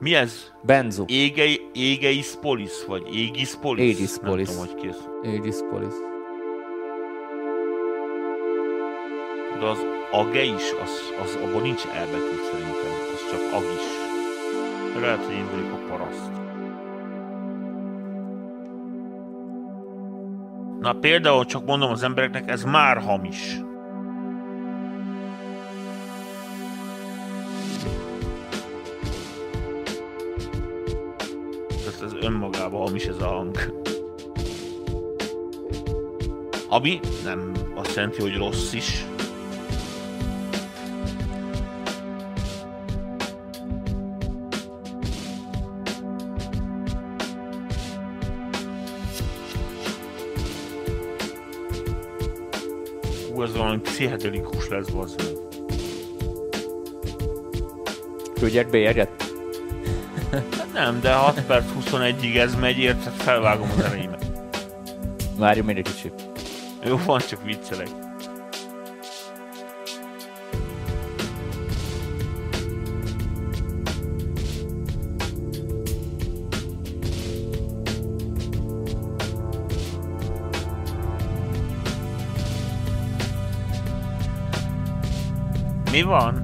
Mi ez? Benzu. Égei, Égeis Polis, vagy Égis Polis? Aegis Polis. Nem tudom, hogy kész. Polis. De az Ageis, az, az abban nincs elbetű szerintem. Az csak Agis. De lehet, hogy én a paraszt. Na például csak mondom az embereknek, ez már hamis. Önmagában hamis ez a hang. Ami nem azt jelenti, hogy rossz is. Hú, ez valami pszichedelikus lesz, bazdmeg. Küldjek bélyeget? Nem, de 6 perc 21-ig ez megy, érted? Felvágom az ereimet. Várjunk még egy kicsit. Jó, van, csak viccelek. Mi van?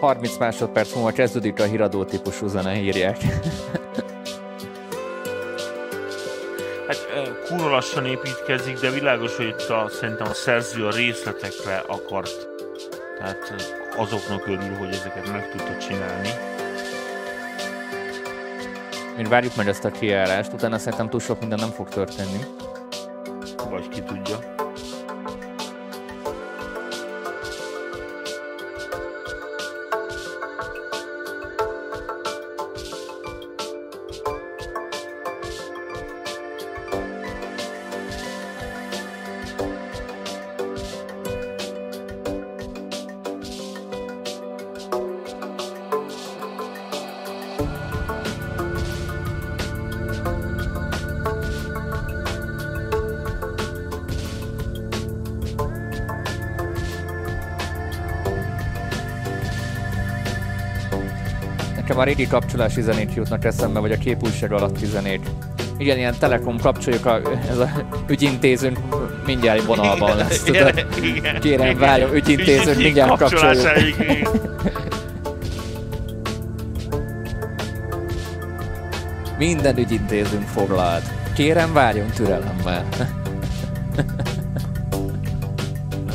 30 másodperc múlva kezdődik a híradó típusú zene, írják. Hát kurva lassan építkezik, de világos, hogy itt a, szerintem a szerző a részletekre akart. Tehát azoknak örül, hogy ezeket meg tudta csinálni. Még várjuk meg ezt a kijárást, utána szerintem túl sok minden nem fog történni. A régi kapcsolási zenét jutnak eszembe, vagy a képújság alatti zenét. Igen, ilyen Telekom kapcsoljuk, a, ez a ügyintézőnk mindjárt vonalban lesz, tudod? Igen. Kérem, Igen. várjon, ügyintézőt Ügyintéző mindjárt igen. Minden ügyintézőnk foglalt. Kérem, várjon türelemmel.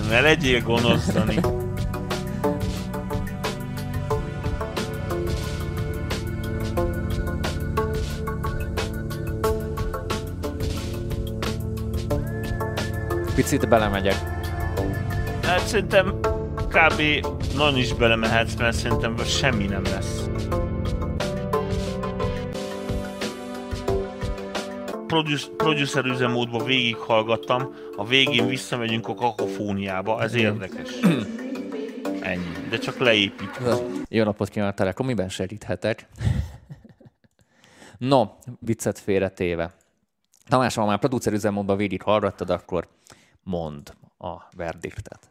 Ne legyél gonosz, Dani. Picit belemegyek. Hát szerintem kb. nagyon is belemehetsz, mert szerintem semmi nem lesz. Produce, producer üzemmódban végighallgattam, a végén visszamegyünk a kakofóniába, ez érdekes. Ennyi, de csak leépít. Jó napot kívánok, Telekom, miben segíthetek? no, viccet félretéve. Tamás, ha már producer üzemmódban végig hallgattad, akkor mondd a verdiktet.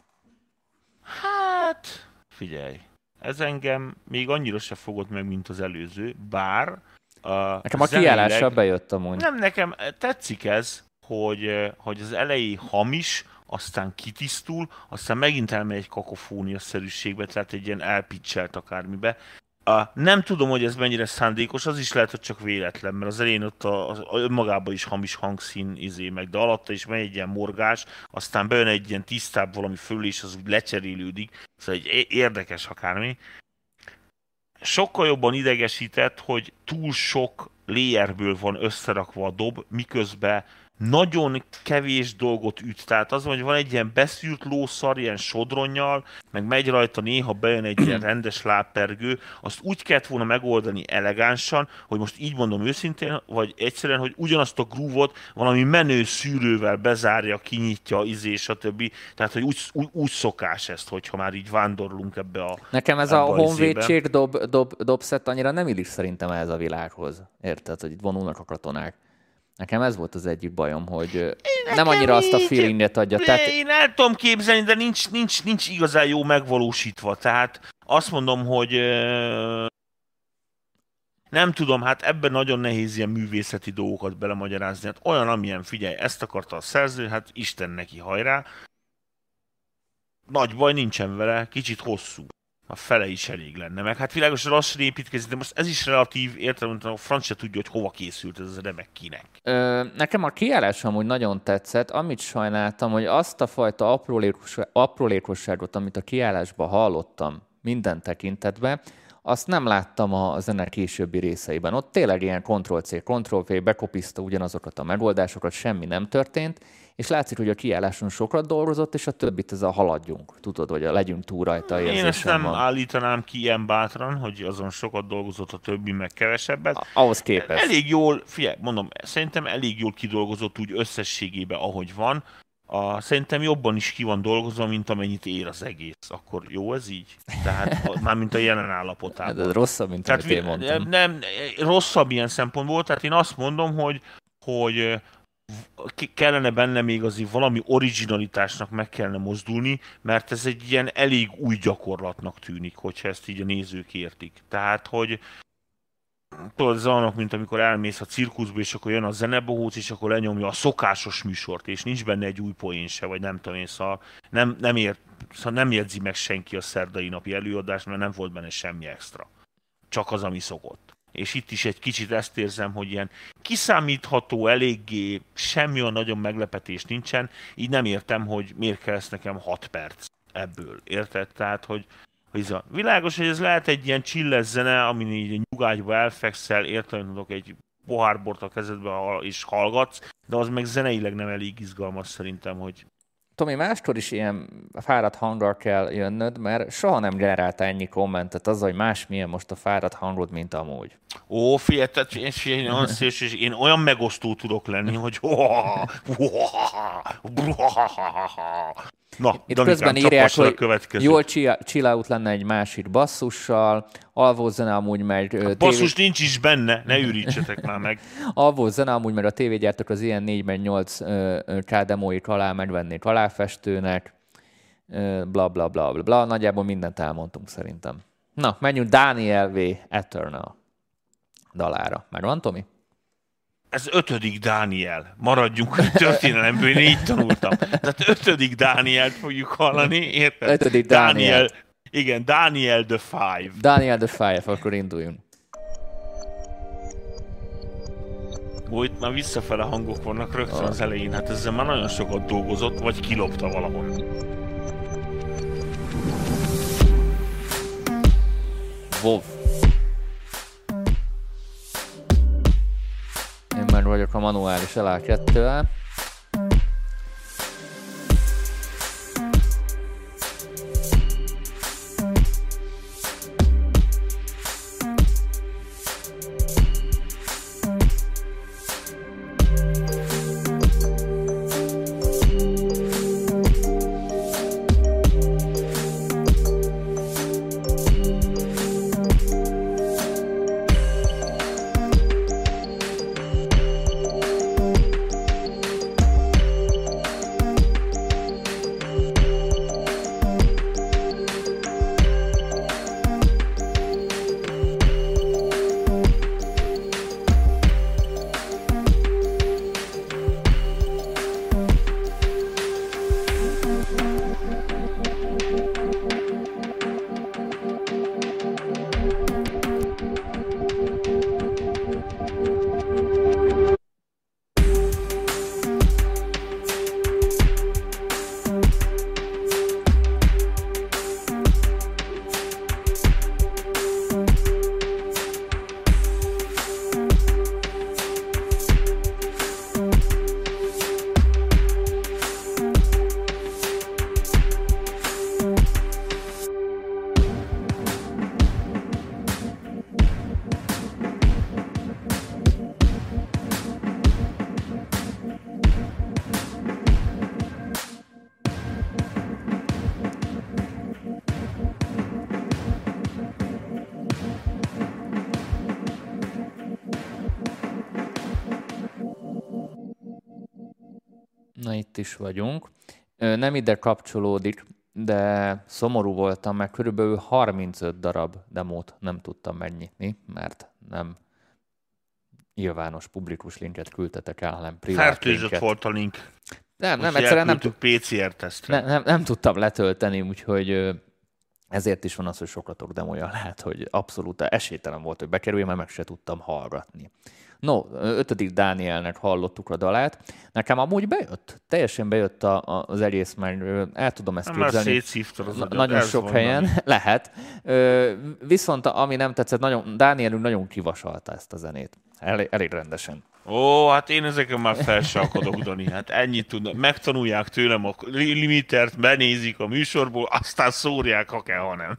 Hát, figyelj, ez engem még annyira se fogott meg, mint az előző, bár... Uh, Nekem a kiállással bejött amúgy. Nem, nekem tetszik ez, hogy, eh, hogy az elejé hamis, aztán kitisztul, aztán megint elmegy egy kakofónia-szerűségbe, tehát egy ilyen elpicselt akármibe. Uh, nem tudom, hogy ez mennyire szándékos, az is lehet, hogy csak véletlen, mert az elején ott a, a, a önmagában is hamis hangszín izé meg, de alatta is megy egy ilyen morgás, aztán bejön egy ilyen tisztább valami föl, és az úgy lecserélődik, szóval egy érdekes akármi. Sokkal jobban idegesített, hogy túl sok layerből van összerakva a dob, miközben nagyon kevés dolgot üt. Tehát az, hogy van egy ilyen beszűrt lószar, ilyen sodronnyal, meg megy rajta néha bejön egy ilyen rendes lábpergő, azt úgy kellett volna megoldani elegánsan, hogy most így mondom őszintén, vagy egyszerűen, hogy ugyanazt a grúvot valami menő szűrővel bezárja, kinyitja, izé, stb. Tehát, hogy úgy, úgy, úgy szokás ezt, hogyha már így vándorlunk ebbe a Nekem ez a, a honvédség dob, dob, dobszett annyira nem illik szerintem ez a világhoz. Érted, hogy itt vonulnak a katonák. Nekem ez volt az egyik bajom, hogy nem annyira azt a feelinget adja. Tehát... Én el tudom képzelni, de nincs, nincs, nincs igazán jó megvalósítva. Tehát azt mondom, hogy nem tudom, hát ebben nagyon nehéz ilyen művészeti dolgokat belemagyarázni. Hát olyan, amilyen, figyelj, ezt akarta a szerző, hát Isten neki hajrá. Nagy baj nincsen vele, kicsit hosszú a fele is elég lenne. Meg hát világos lassan építkezik, de most ez is relatív, hogy a franc se tudja, hogy hova készült ez a remek kinek. Ö, nekem a kiállás amúgy nagyon tetszett, amit sajnáltam, hogy azt a fajta aprólékosságot, amit a kiállásban hallottam minden tekintetben, azt nem láttam a zene későbbi részeiben. Ott tényleg ilyen Ctrl-C, Ctrl-V bekopiszta ugyanazokat a megoldásokat, semmi nem történt, és látszik, hogy a kiálláson sokat dolgozott, és a többit ez a haladjunk, tudod, hogy a legyünk túl rajta Én ezt nem van. állítanám ki ilyen bátran, hogy azon sokat dolgozott a többi, meg kevesebbet. A- ahhoz képest. Elég jól, figyelj, mondom, szerintem elég jól kidolgozott úgy összességében, ahogy van. A, szerintem jobban is ki van dolgozva, mint amennyit ér az egész. Akkor jó ez így? Tehát már mint a jelen állapotában. Ez rosszabb, mint tehát, amit én mondtam. Nem, rosszabb ilyen szempontból, tehát én azt mondom, hogy, hogy kellene benne még azért valami originalitásnak meg kellene mozdulni, mert ez egy ilyen elég új gyakorlatnak tűnik, hogyha ezt így a nézők értik. Tehát, hogy tudod, ez annak, mint amikor elmész a cirkuszba, és akkor jön a zenebohóc, és akkor lenyomja a szokásos műsort, és nincs benne egy új poén se, vagy nem tudom én, szóval nem, nem, ér, szóval nem jegyzi meg senki a szerdai napi előadást, mert nem volt benne semmi extra. Csak az, ami szokott és itt is egy kicsit ezt érzem, hogy ilyen kiszámítható, eléggé semmi olyan nagyon meglepetés nincsen, így nem értem, hogy miért kell ezt nekem 6 perc ebből, érted? Tehát, hogy, a, világos, hogy ez lehet egy ilyen chilles zene, amin így nyugágyba elfekszel, érted, tudok egy pohárbort a kezedbe és hallgatsz, de az meg zeneileg nem elég izgalmas szerintem, hogy Tomi, máskor is ilyen fáradt hanggal kell jönnöd, mert soha nem generálta ennyi kommentet az, hogy más milyen most a fáradt hangod, mint amúgy. Ó, figyelj, tehát én, én, olyan szélső, én olyan megosztó tudok lenni, hogy Na, Itt közben írják, hogy jól chill out lenne egy másik basszussal, alvó zene amúgy meg... A basszus TV... nincs is benne, ne ürítsetek már meg. alvó zene amúgy meg a tévégyártók az ilyen 4 meg 8 K demóik alá megvennék aláfestőnek, bla bla bla bla bla. Nagyjából mindent elmondtunk szerintem. Na, menjünk Daniel V. Eternal dalára. Megvan, Tomi? Ez ötödik Dániel. Maradjunk a történelemből, én így tanultam. Tehát ötödik Dánielt fogjuk hallani, érted? Ötödik Dániel. Daniel. Igen, Daniel the Five. Daniel the Five, akkor induljunk. Ó, itt már visszafele hangok vannak rögtön az elején, hát ezzel már nagyon sokat dolgozott, vagy kilopta valahol. WoW. gamer vagyok a manuális LA2-el. Is vagyunk. Nem ide kapcsolódik, de szomorú voltam, mert körülbelül 35 darab demót nem tudtam megnyitni, mert nem nyilvános publikus linket küldtetek el, hanem privát Fertőzött linket. volt a link. Nem, nem, egyszerűen nem. PCR tesztre. nem, nem, nem tudtam letölteni, úgyhogy ezért is van az, hogy sokatok demója lehet, hogy abszolút esélytelen volt, hogy bekerüljön, mert meg se tudtam hallgatni. No, ötödik Dánielnek hallottuk a dalát. Nekem amúgy bejött, teljesen bejött a, a, az egész, mert el tudom ezt képzelni. Na, nagyon sok helyen nem. lehet. Ö, viszont ami nem tetszett, nagyon, Dánielünk nagyon kivasalta ezt a zenét. Elég, elég rendesen. Ó, hát én ezeken már fel se akadok, Dani. Hát ennyit tudnak. Megtanulják tőlem a limitert, benézik a műsorból, aztán szórják, ha kell, ha nem.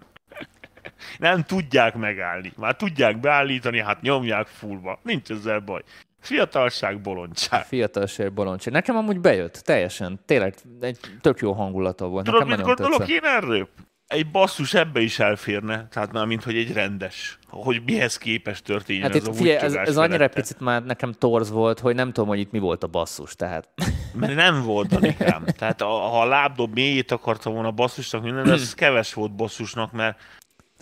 Nem tudják megállni. Már tudják beállítani, hát nyomják fullba. Nincs ezzel baj. Fiatalság, bolondság. Fiatalság, bolondság. Nekem amúgy bejött, teljesen. Tényleg egy tök jó hangulata volt. Tudod, Nekem mit gondolok tetszett. én erről? Egy basszus ebbe is elférne, tehát már mint hogy egy rendes, hogy mihez képes történjen hát ez itt, a figyelj, ez, ez annyira egy picit már nekem torz volt, hogy nem tudom, hogy itt mi volt a basszus, tehát. Mert nem volt, Danikám. Tehát a, ha a lábdob mélyét akarta volna basszusnak minden, ez keves volt basszusnak, mert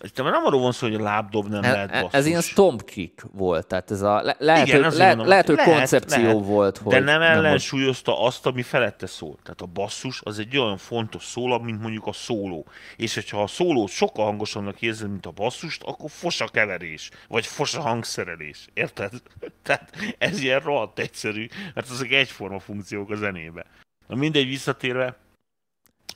itt nem arról van szó, hogy a lábdob nem ez, lehet basszus. Ez ilyen stomp kick volt, tehát ez a, le, lehet, Igen, hogy, le, mondom, lehet, hogy lehet, koncepció lehet, volt. Hogy de nem ellensúlyozta nem azt, ami felette szól. Tehát a basszus az egy olyan fontos szólab, mint mondjuk a szóló. És hogyha a szólót sokkal hangosabbnak érzed, mint a basszust, akkor fos a keverés, vagy fos a hangszerelés. Érted? Tehát ez ilyen rohadt egyszerű, mert azok egyforma funkciók a zenébe. Na mindegy, visszatérve,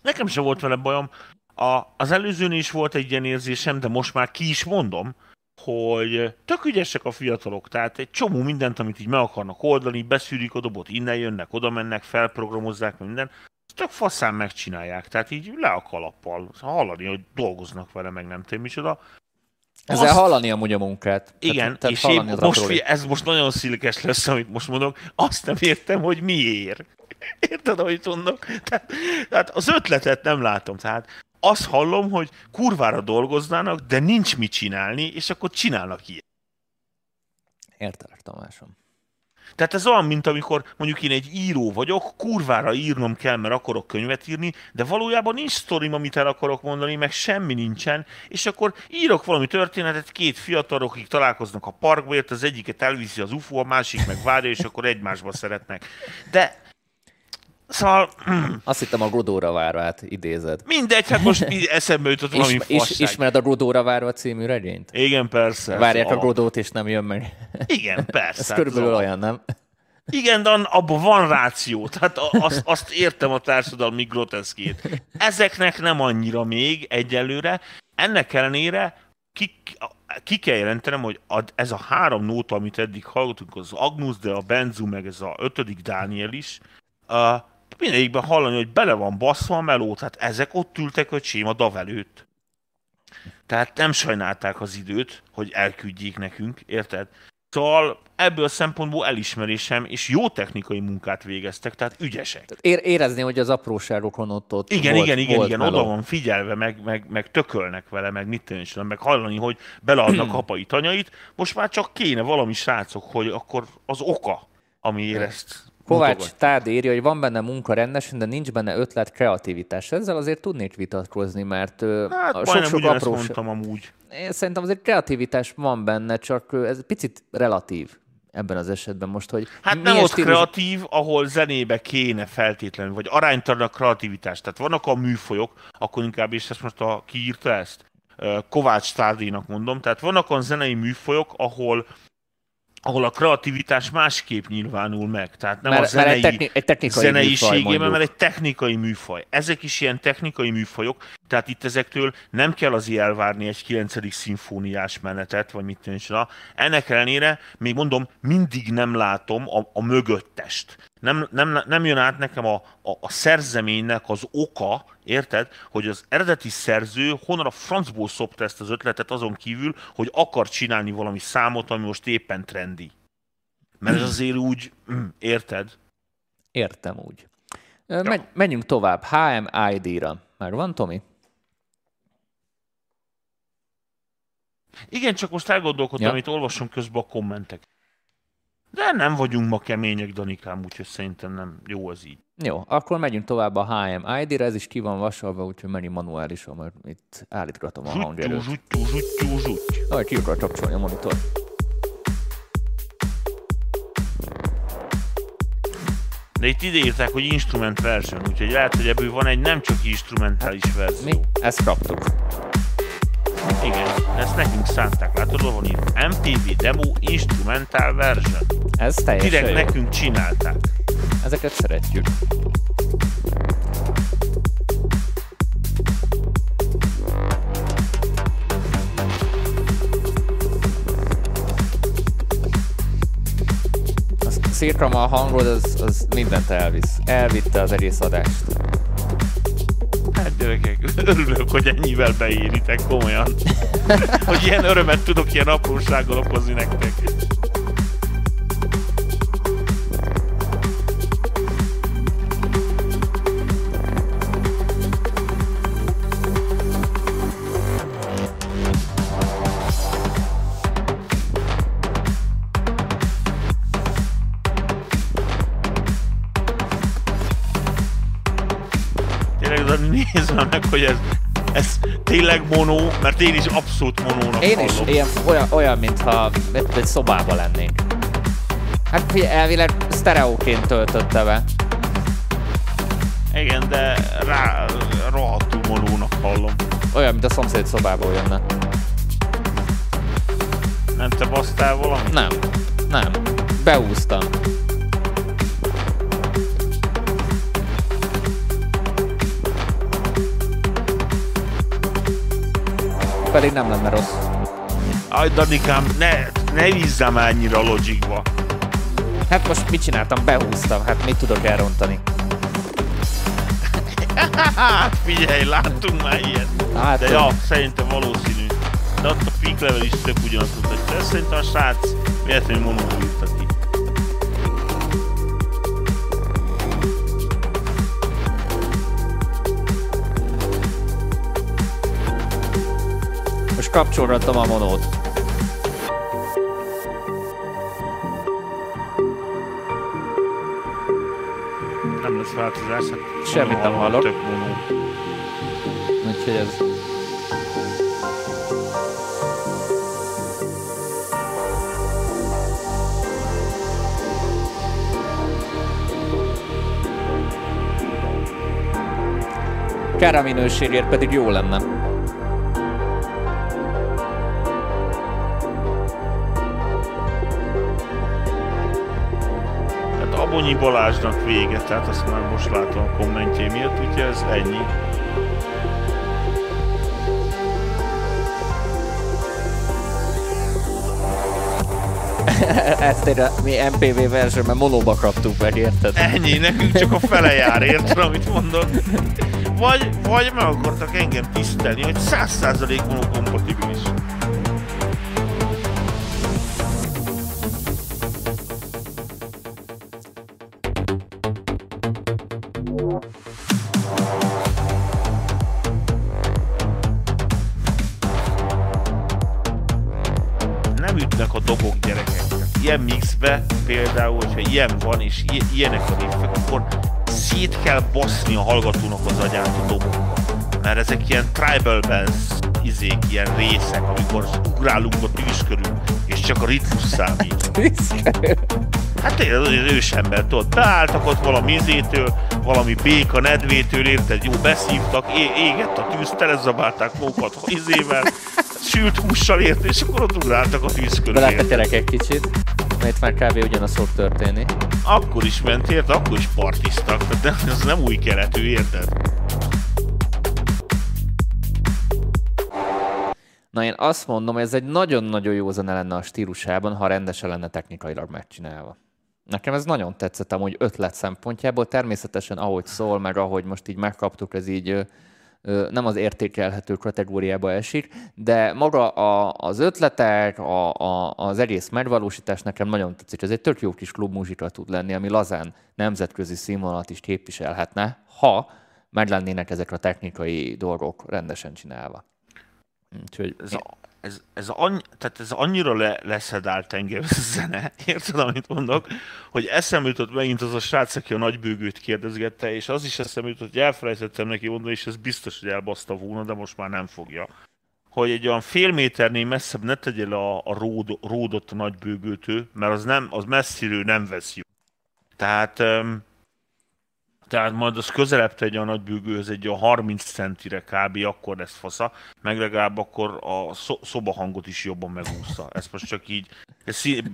nekem sem volt vele bajom, a, az előzőn is volt egy ilyen érzésem, de most már ki is mondom, hogy tök ügyesek a fiatalok, tehát egy csomó mindent, amit így meg akarnak oldani, beszűrik a dobot, innen jönnek, oda mennek, felprogramozzák minden, tök faszán megcsinálják, tehát így le a kalappal, hallani, hogy dolgoznak vele, meg nem tudom micsoda. Ezzel azt... hallani amúgy a munkát. Igen, tehát, tehát és én most, ez most nagyon szilkes lesz, amit most mondok, azt nem értem, hogy miért. Érted, ahogy mondok? Tehát, tehát az ötletet nem látom. Tehát azt hallom, hogy kurvára dolgoznának, de nincs mit csinálni, és akkor csinálnak ilyet. Értelek, Tamásom. Tehát ez olyan, mint amikor mondjuk én egy író vagyok, kurvára írnom kell, mert akarok könyvet írni, de valójában nincs sztorim, amit el akarok mondani, meg semmi nincsen, és akkor írok valami történetet, két fiatal, akik találkoznak a parkba, az egyiket elviszi az UFO, a másik meg várja, és akkor egymásba szeretnek. De Szóval... Mm. Azt hittem a Godóra várvát idézed. Mindegy, hát most eszembe jutott valami is, is, Ismered a Godóra várva című regényt? Igen, persze. Várják szóval... a Godót, és nem jön meg. Igen, persze. Ez körülbelül szóval... olyan, nem? Igen, de abban van ráció. Tehát azt, azt értem a társadalmi groteszkét. Ezeknek nem annyira még egyelőre. Ennek ellenére ki, ki kell jelentenem, hogy ez a három nóta, amit eddig hallottunk, az Agnus, de a Benzu, meg ez a ötödik Dániel is, uh, mindegyikben hallani, hogy bele van baszva a meló, tehát ezek ott ültek hogy a dav előtt. Tehát nem sajnálták az időt, hogy elküldjék nekünk, érted? Szóval ebből a szempontból elismerésem, és jó technikai munkát végeztek, tehát ügyesek. Ér- érezni, hogy az apróságokon ott, ott Igen, volt, igen, igen, volt igen, oda van figyelve, meg, meg, meg tökölnek vele, meg mit tűnjön, meg hallani, hogy beleadnak apai tanyait. Most már csak kéne valami srácok, hogy akkor az oka, ami ezt Kovács Tárd írja, hogy van benne munka rendesen, de nincs benne ötlet, kreativitás. Ezzel azért tudnék vitatkozni, mert hát, a sok-sok apró... mondtam amúgy. Én szerintem azért kreativitás van benne, csak ez picit relatív ebben az esetben most, hogy... Hát nem ott stílus... kreatív, ahol zenébe kéne feltétlenül, vagy aránytalan a kreativitás. Tehát vannak a műfolyok, akkor inkább, és ezt most a, kiírta ezt? Kovács Tárdinak mondom, tehát vannak a zenei műfolyok, ahol ahol a kreativitás másképp nyilvánul meg. Tehát nem mert, a zenei, mert egy, techni- egy technikai zeneiségében, mert egy technikai műfaj. Ezek is ilyen technikai műfajok, tehát itt ezektől nem kell az elvárni egy 9. szimfóniás menetet, vagy mit tűncsön. Ennek ellenére, még mondom, mindig nem látom a, a mögöttest. Nem, nem, nem jön át nekem a, a, a szerzeménynek az oka, érted, hogy az eredeti szerző honnan a francból szopta ezt az ötletet azon kívül, hogy akar csinálni valami számot, ami most éppen trendi. Mert ez azért úgy, érted? Értem úgy. Ja. Menjünk tovább. HMID-ra. Már van, Tomi? Igen, csak most elgondolkodtam, ja. amit olvasom közben a kommentek. De nem vagyunk ma kemények, Danikám, úgyhogy szerintem nem jó az így. Jó, akkor megyünk tovább a HMID-re, ez is ki van vasalva, úgyhogy menjünk manuálisan, mert itt állítgatom a hangerőt. Zsuttyú, zsuttyú, zsuttyú. Aj, ki akar kapcsolni a monitor. De itt ide írták, hogy instrument version, úgyhogy lehet, hogy ebből van egy nem csak instrumentális verzió. Mi? Ezt kaptuk. Igen, ezt nekünk szánták. Látod, van itt? MTV Demo Instrumental Version. Ez teljesen Direkt jó. nekünk csinálták. Ezeket szeretjük. Az szírkam a hangod, az, az mindent elvisz. Elvitte az egész adást. Gyerekek, örülök, hogy ennyivel beéritek komolyan. hogy ilyen örömet tudok ilyen aprósággal okozni nektek. Monó, mert én is abszolút monónak Én is hallom. ilyen, olyan, olyan mintha egy, szobában lennénk. Hát elvileg sztereóként töltötte be. Igen, de rá rohadtul monónak hallom. Olyan, mint a szomszéd szobából jönne. Nem te basztál valamit? Nem, nem. Beúztam. Pedig nem lenne rossz. Aj, Danikám, ne, ne bízzál már ennyire a logicba. Hát most mit csináltam? Behúztam. Hát mit tudok elrontani? Hát figyelj, láttunk már ilyet. Hát, De ja, szerintem valószínű. De ott a peak level is tök ugyanazt mutatja. Szerintem a srác véletlenül monóból kapcsolgatom a monót. Nem lesz változás. Hát Semmit nem hallok. Tök monó. Úgyhogy ez... Kár a minőségért pedig jó lenne. Abonyi Balázsnak vége, tehát azt már most látom a kommentjé miatt, úgyhogy ez ennyi. Ezt tényleg mi MPV verzióban monóba kaptuk meg, érted? Ennyi, nekünk csak a fele jár, érted, amit mondod? Vagy, vagy meg akartak engem tisztelni, hogy 100% monokompatibilis. Ilyen van, és ilyenek a riffek, akkor szét kell baszni a hallgatónak az agyát a dobokkal. Mert ezek ilyen tribal bands izék, ilyen részek, amikor ugrálunk a tűz körül, és csak a ritmus számít. Hát ősember, tudod, beálltak ott valami izétől, valami béka nedvétől, érted, jó, beszívtak, é- égett a tűz, telezabálták magukat izével, sült hússal érted, és akkor ott ugráltak a tűz körül. Belepetyelek egy kicsit, mert már kb. ugyanaz fog történni. Akkor is ment, érted, akkor is partiztak, nem, ez nem új keletű, érted? Na én azt mondom, hogy ez egy nagyon-nagyon jó zene lenne a stílusában, ha rendesen lenne technikailag megcsinálva. Nekem ez nagyon tetszett amúgy ötlet szempontjából, természetesen ahogy szól, meg ahogy most így megkaptuk, ez így nem az értékelhető kategóriába esik, de maga a, az ötletek, a, a, az egész megvalósítás nekem nagyon tetszik. Ez egy tök jó kis klubmuzsika tud lenni, ami lazán nemzetközi színvonalat is képviselhetne, ha meg lennének ezek a technikai dolgok rendesen csinálva. Úgyhogy ez, ez, ez, annyi, tehát ez annyira le, leszedált engem ez a zene, érted, amit mondok, hogy eszembe jutott megint az a srác, aki a nagybőgőt kérdezgette, és az is eszembe jutott, hogy elfelejtettem neki mondani, és ez biztos, hogy elbaszta volna, de most már nem fogja hogy egy olyan fél méternél messzebb ne tegyél a, a ród, ródot a nagybőgőtől, mert az, nem, az messziről nem vesz jó. Tehát, um, tehát majd az közelebb tegye a nagybőgőhöz egy a 30 centire kb. akkor lesz fasza, meg legalább akkor a szobahangot is jobban megúszta. Ez most csak így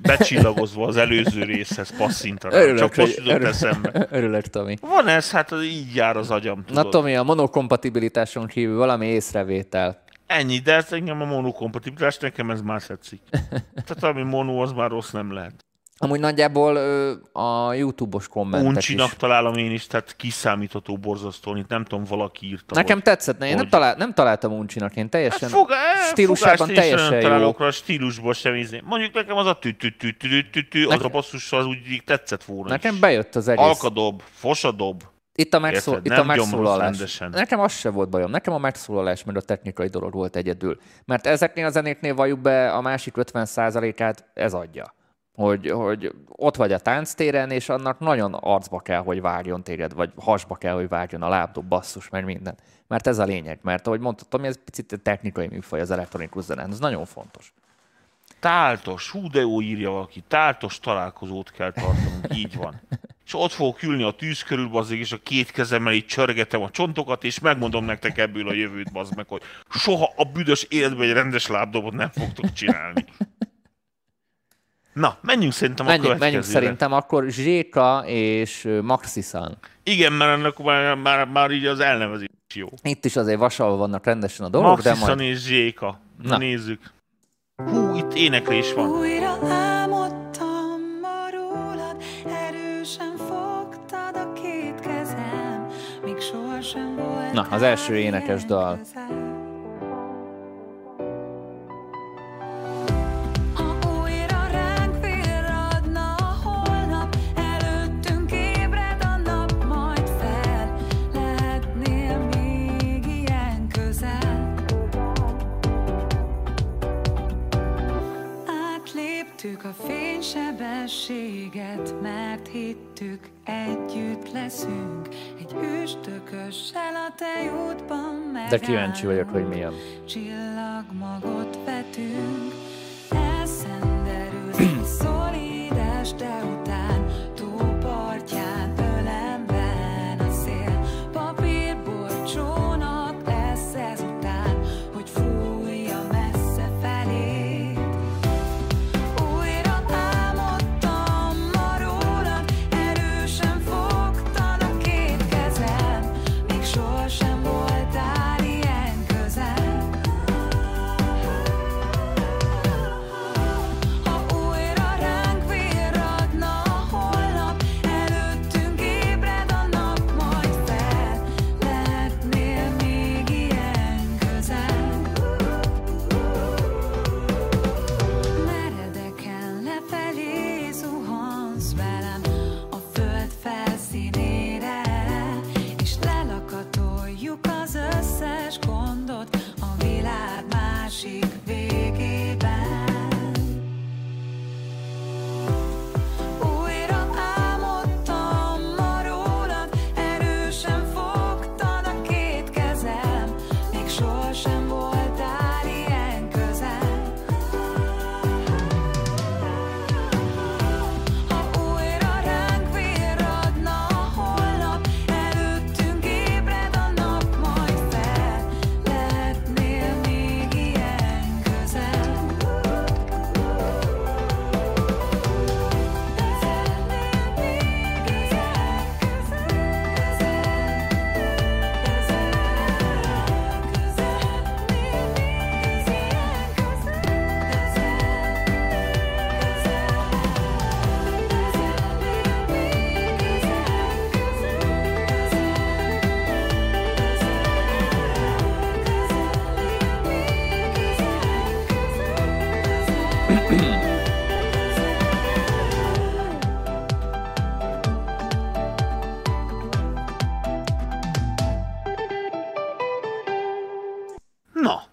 becsillagozva az előző részhez passzintanak. Örülök, csak most jutott örülök, eszembe. Örülök, Tomi. Van ez, hát az így jár az agyam. Tudod. Na Tomi, a monokompatibilitáson kívül valami észrevétel. Ennyi, de ez engem a monokompatibilitás, nekem ez már tetszik. Tehát ami mono, az már rossz nem lehet. Amúgy nagyjából ö, a YouTube-os kommentek Uncsinak is. találom én is, tehát kiszámítható borzasztó, itt nem tudom, valaki írta. Nekem hogy, tetszett, én hogy... nem, talál, nem találtam Uncsinak, én teljesen hát foga, stílusában teljesen jó. találok rá, stílusból sem ízni. Mondjuk nekem az a tü tü tü tü tü tü az a basszus az úgy tetszett volna Nekem is. bejött az egész. Alkadob, fosadob. Itt a, megszól, Érted, itt a megszólalás. Nekem az se volt bajom. Nekem a megszólalás, mert a technikai dolog volt egyedül. Mert ezeknél a zenéknél valljuk be a másik 50%-át, ez adja hogy, hogy ott vagy a tánctéren, és annak nagyon arcba kell, hogy vágjon téged, vagy hasba kell, hogy vágjon a lábdob, basszus, meg minden. Mert ez a lényeg, mert ahogy mondtam, ez picit technikai műfaj az elektronikus zene, ez nagyon fontos. Táltos, hú de jó írja valaki, táltos találkozót kell tartanunk, így van. És ott fogok ülni a tűz körül, bazzeg, és a két kezemmel így csörgetem a csontokat, és megmondom nektek ebből a jövőt, bazd meg, hogy soha a büdös életben egy rendes lábdobot nem fogtok csinálni. Na, menjünk szerintem menjünk, a Menjünk szerintem akkor Zséka és Maxisan. Igen, mert ennek már, már, már így az elnevezés jó. Itt is azért vasalva vannak rendesen a dolgok, Maxisan de majd... és Zséka. Na, Na, nézzük. Hú, itt énekre is van. Újra álmodtam ma rólad, erősen fogtad a két kezem, míg sohasem volt Na, az első énekes dal. Közel. Sebességet, mert hittük, együtt leszünk, egy üstökössel a te útban De kíváncsi vagyok, hogy milyen. Csillagmagot vetünk,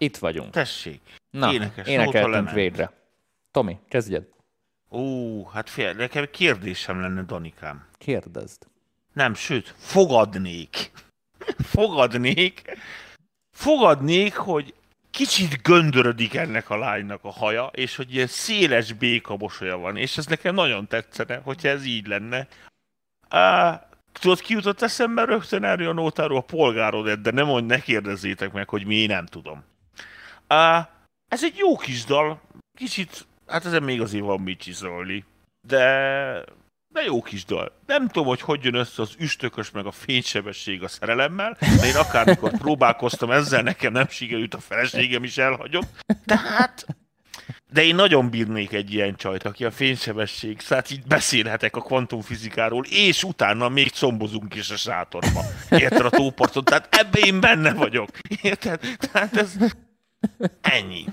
itt vagyunk. Tessék. Na, Énekes énekeltünk végre. Tomi, kezdjed. Ó, hát fél, nekem kérdésem lenne, Danikám. Kérdezd. Nem, sőt, fogadnék. fogadnék. Fogadnék, hogy kicsit göndörödik ennek a lánynak a haja, és hogy ilyen széles béka mosolya van, és ez nekem nagyon tetszene, hogyha ez így lenne. Uh, tudod, ki jutott eszembe rögtön erről a nótáról a polgárod, de nem mondj, ne kérdezzétek meg, hogy mi, nem tudom. Uh, ez egy jó kis dal, kicsit, hát ezen még azért van mit csiszolni, de de jó kis dal. Nem tudom, hogy hogy jön össze az üstökös meg a fénysebesség a szerelemmel, de én akármikor próbálkoztam ezzel, nekem nem sikerült, a feleségem is elhagyott. Tehát, de én nagyon bírnék egy ilyen csajt, aki a fénysebesség, szóval így beszélhetek a kvantumfizikáról, és utána még combozunk is a sátorba. Érted a tóparton? Tehát ebbe én benne vagyok. Érted? Tehát ez ennyi.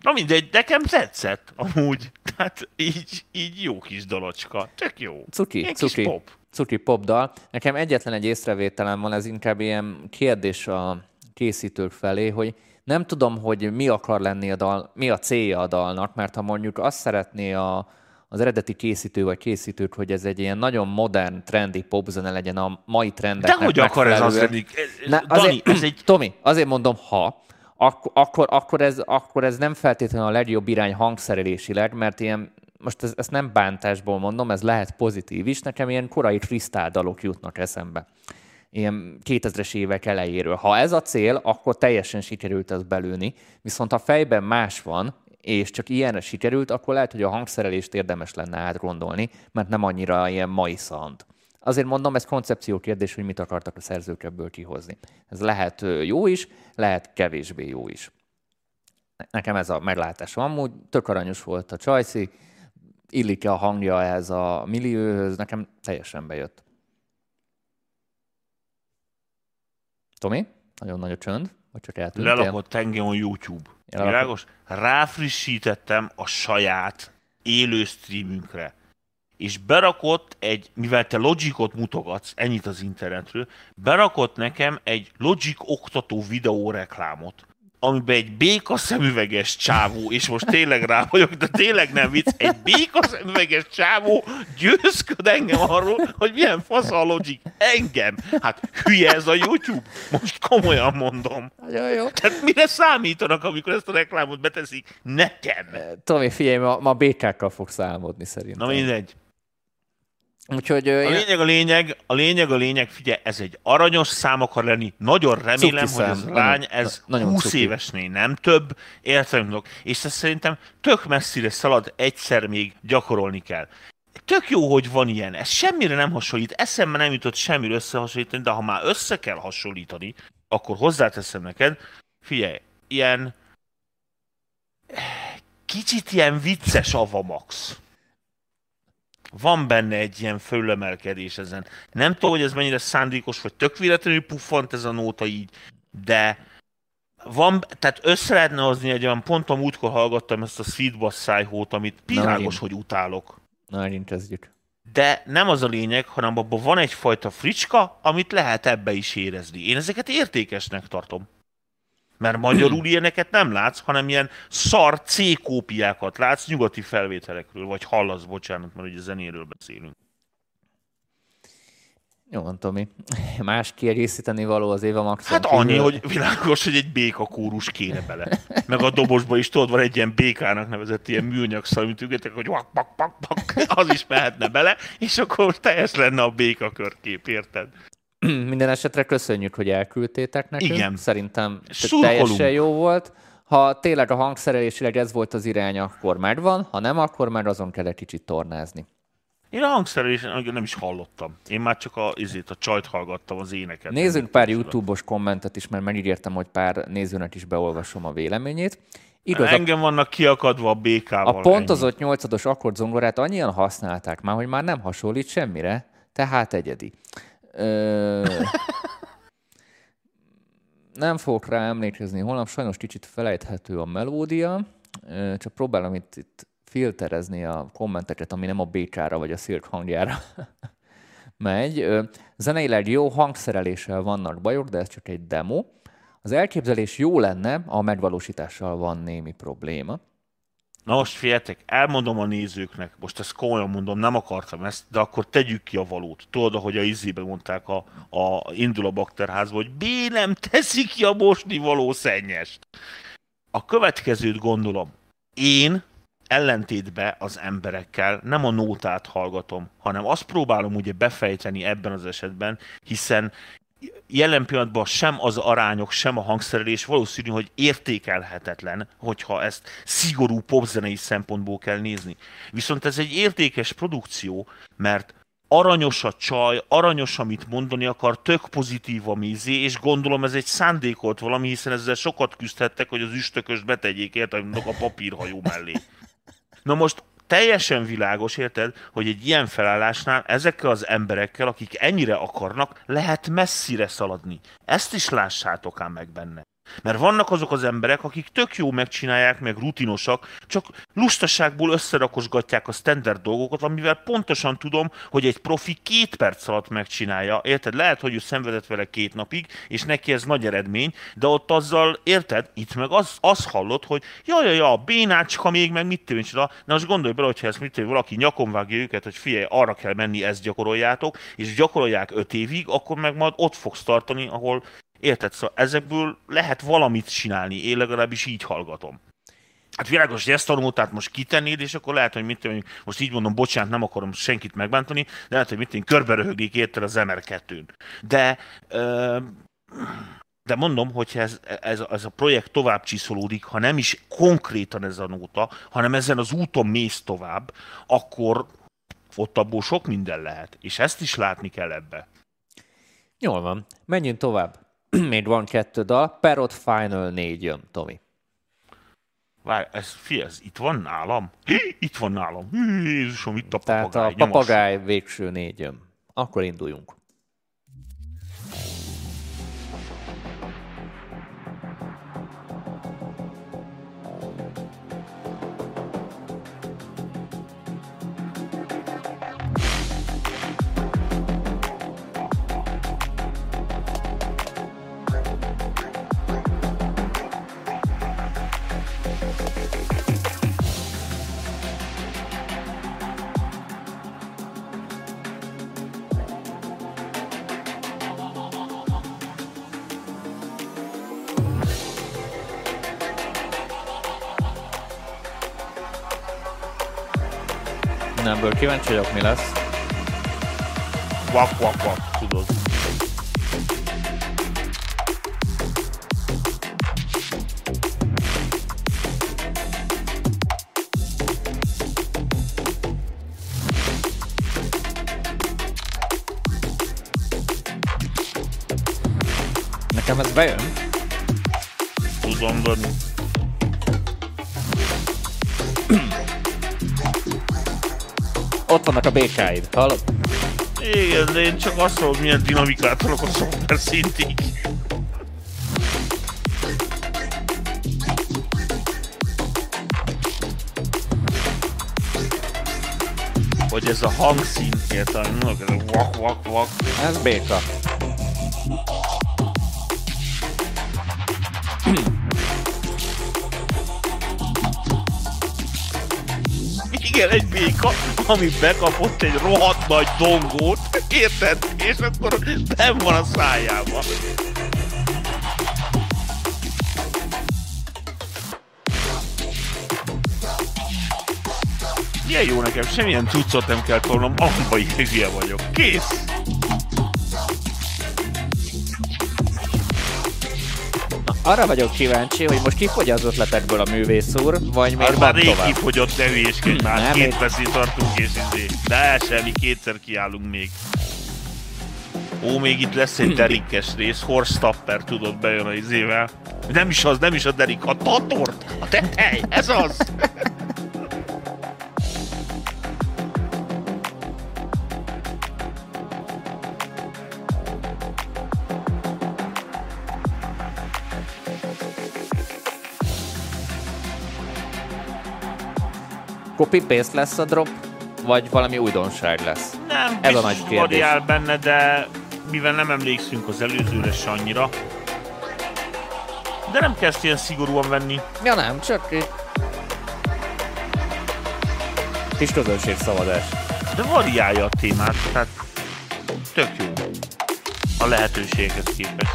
Na mindegy, nekem tetszett amúgy. Tehát így, így jó kis dolocska. Tök jó. Cuki, Ilyen cuki. kis pop. Cuki pop dal. Nekem egyetlen egy észrevételem van, ez inkább ilyen kérdés a készítők felé, hogy nem tudom, hogy mi akar lenni a dal, mi a célja a dalnak, mert ha mondjuk azt szeretné a, az eredeti készítő vagy készítők, hogy ez egy ilyen nagyon modern, trendi popzene legyen a mai trendeknek De hogy akar ez az lenni? Dani, azért, ez egy... Tomi, azért mondom, ha, akkor, akkor, akkor, ez, akkor ez nem feltétlenül a legjobb irány hangszerelésileg, mert ilyen, most ez, nem bántásból mondom, ez lehet pozitív is, nekem ilyen korai freestyle dalok jutnak eszembe. Ilyen 2000-es évek elejéről. Ha ez a cél, akkor teljesen sikerült ez belőni, viszont ha fejben más van, és csak ilyenre sikerült, akkor lehet, hogy a hangszerelést érdemes lenne átgondolni, mert nem annyira ilyen mai sound. Azért mondom, ez koncepció kérdés, hogy mit akartak a szerzők ebből kihozni. Ez lehet jó is, lehet kevésbé jó is. Nekem ez a meglátásom. Amúgy tök aranyos volt a Csajci, illik a hangja ehhez a millióhöz, nekem teljesen bejött. Tomi? Nagyon nagy a csönd, vagy csak eltűntél? Lelakott engem a YouTube. Világos? Ráfrissítettem a saját élő streamünkre. És berakott egy, mivel te Logicot mutogatsz, ennyit az internetről, berakott nekem egy Logic oktató videó reklámot, amiben egy béka szemüveges csávó, és most tényleg rá vagyok, de tényleg nem vicc, egy béka szemüveges csávó győzköd engem arról, hogy milyen fasz a Logic. Engem. Hát hülye ez a YouTube. Most komolyan mondom. Nagyon jó. Tehát mire számítanak, amikor ezt a reklámot beteszik? Nekem. Tomi, figyelj, ma, ma békákkal fogsz álmodni szerintem. Na mindegy. Úgyhogy A én- lényeg a lényeg, a lényeg a lényeg, figyelj, ez egy aranyos szám akar lenni. Nagyon remélem, hogy ez a lány, ez na- nagyon 20 cuki. évesnél nem több, értem. És ez szerintem tök messzire szalad, egyszer még gyakorolni kell. Tök jó, hogy van ilyen. Ez semmire nem hasonlít. Eszembe nem jutott semmire összehasonlítani, de ha már össze kell hasonlítani, akkor hozzáteszem neked, figyelj, ilyen kicsit ilyen vicces Avamax. Van benne egy ilyen fölömelkedés ezen. Nem tudom, hogy ez mennyire szándékos, vagy tök véletlenül puffant ez a nóta így, de van, tehát össze lehetne hozni egy olyan, pont a múltkor hallgattam ezt a Sweet Bass szájhót, amit megint. hogy utálok. Na, megint kezdjük. De nem az a lényeg, hanem abban van egyfajta fricska, amit lehet ebbe is érezni. Én ezeket értékesnek tartom. Mert magyarul ilyeneket nem látsz, hanem ilyen szar C kópiákat látsz nyugati felvételekről, vagy hallasz, bocsánat, mert ugye zenéről beszélünk. Jó van, Tomi. Más kiegészíteni való az Éva Max. Hát annyi, hogy világos, hogy egy béka kórus kéne bele. Meg a dobosba is tudod, van egy ilyen békának nevezett ilyen műanyag szal, amit ügetek, hogy pak, pak, pak, pak, az is mehetne bele, és akkor teljes lenne a béka körkép, érted? Minden esetre köszönjük, hogy elküldtétek nekünk. Igen. Szerintem teljesen jó volt. Ha tényleg a hangszerelésileg ez volt az irány, akkor megvan, ha nem, akkor már azon kell egy kicsit tornázni. Én a hangszerelésen nem is hallottam. Én már csak a, izét, a csajt hallgattam, az éneket. Nézzünk pár YouTube-os kommentet is, mert megígértem, hogy pár nézőnek is beolvasom a véleményét. Igaz, Engem vannak kiakadva a békával. a pontozott nyolcados akkordzongorát annyian használták már, hogy már nem hasonlít semmire, tehát egyedi. Nem fogok rá emlékezni holnap, sajnos kicsit felejthető a melódia, csak próbálom itt, itt filterezni a kommenteket, ami nem a békára vagy a szirk hangjára megy. Zeneileg jó hangszereléssel vannak bajok, de ez csak egy demo. Az elképzelés jó lenne, a megvalósítással van némi probléma. Na most figyeljetek, elmondom a nézőknek, most ezt komolyan mondom, nem akartam ezt, de akkor tegyük ki a valót. Tudod, hogy a izébe mondták a, a indul a bakterházba, hogy B nem teszik ki a mosni való szennyest. A következőt gondolom. Én ellentétbe az emberekkel nem a nótát hallgatom, hanem azt próbálom ugye befejteni ebben az esetben, hiszen jelen pillanatban sem az arányok, sem a hangszerelés valószínű, hogy értékelhetetlen, hogyha ezt szigorú popzenei szempontból kell nézni. Viszont ez egy értékes produkció, mert aranyos a csaj, aranyos, amit mondani akar, tök pozitív a mézé, és gondolom ez egy szándékolt valami, hiszen ezzel sokat küzdhettek, hogy az üstököst betegyék, érted, a papírhajó mellé. Na most teljesen világos, érted, hogy egy ilyen felállásnál ezekkel az emberekkel, akik ennyire akarnak, lehet messzire szaladni. Ezt is lássátok ám meg benne. Mert vannak azok az emberek, akik tök jó megcsinálják, meg rutinosak, csak lustaságból összerakosgatják a standard dolgokat, amivel pontosan tudom, hogy egy profi két perc alatt megcsinálja. Érted? Lehet, hogy ő szenvedett vele két napig, és neki ez nagy eredmény, de ott azzal, érted? Itt meg az, az hallott, hogy ja, ja, ja, bénácska még, meg mit tűncs Na most gondolj bele, hogyha ezt mit tűnj, valaki nyakon vágja őket, hogy figyelj, arra kell menni, ezt gyakoroljátok, és gyakorolják öt évig, akkor meg majd ott fogsz tartani, ahol Érted? Szóval ezekből lehet valamit csinálni, én legalábbis így hallgatom. Hát világos, hogy ezt a nótát most kitennéd, és akkor lehet, hogy mit tudom, most így mondom, bocsánat, nem akarom senkit megbántani, de lehet, hogy mit tudom, körbe röhögnék érted az MR2-n. De, de mondom, hogy ez, ez, ez, a projekt tovább csiszolódik, ha nem is konkrétan ez a nóta, hanem ezen az úton mész tovább, akkor ott abból sok minden lehet. És ezt is látni kell ebbe. Jól van. Menjünk tovább. még van kettő dal, Perot Final 4 jön, Tomi. Várj, ez, fi, ez itt van nálam? Hí, itt van nálam. Hí, Jézusom, itt a papagáj. Tehát a papagáj végső négy jön. Akkor induljunk. Ebből kíváncsi vagyok, mi lesz. Vak, vak, vak, tudod. Nekem ez bejön? Tudom, de ott vannak a békáid, hallod? Igen, de én csak azt mondom, milyen dinamikát tudok a szoftver szintig. Hogy ez a ez a vak, vak, vak. Ez béka. Igen, egy béka, ami bekapott egy rohadt nagy dongót, érted? És akkor nem van a szájában. Milyen jó nekem, semmilyen cuccot nem kell tolnom, ilyen vagyok. Kész! Arra vagyok kíváncsi, hogy most kifogy az ötletekből a művész úr, vagy még van már rég tovább? kifogyott, ne hülyéskedj már, nem, két percig tartunk és izé. De semmi, kétszer kiállunk még. Ó, még itt lesz egy derikes rész, Horstapper tudod bejön a izével. Nem is az, nem is a derik, a tatort, a tetej, ez az! Copy-paste lesz a drop, vagy valami újdonság lesz? Nem, Ez a nagy kérdés. variál benne, de mivel nem emlékszünk az előzőre se annyira, De nem kell ezt ilyen szigorúan venni. Ja nem, csak egy kis közönségszavazás. De variálja a témát, tehát tök jó a lehetőséghez képest.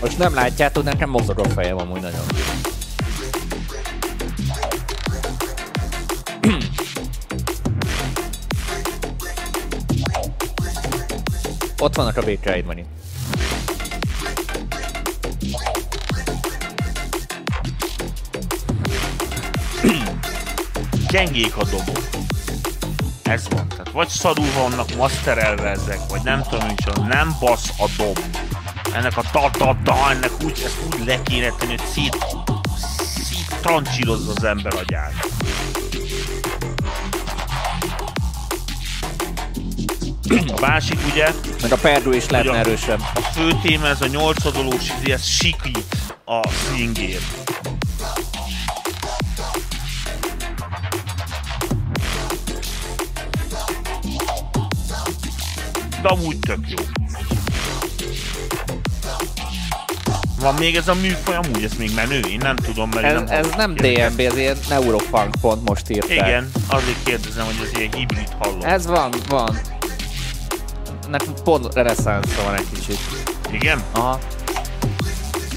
Most nem látjátok, nekem mozog a fejem amúgy nagyon. Ott vannak a békáid, Mani. Gyengék a dobok. Ez van. Tehát vagy szarul vannak masterelve ezek, vagy nem tudom hogy nem basz a dob. Ennek a ta-ta-ta, ennek úgy, ezt úgy le kéne tenni, hogy szét, szét trancsírozza az ember agyát. A másik ugye, Meg a perdő is lehetne erősebb. a fő téma ez a nyolcadolós, izé, ez sikít a swingért. De amúgy tök jó. Van még ez a műfaj, amúgy ez még menő? Én nem tudom, mert én Ez, nem ez nem. DMB, ez ilyen Neuropunk pont most írták. Igen, azért kérdezem, hogy ez ilyen hibrid hallom. Ez van, van. Nekem pont reneszánsza van egy kicsit. Igen? Aha.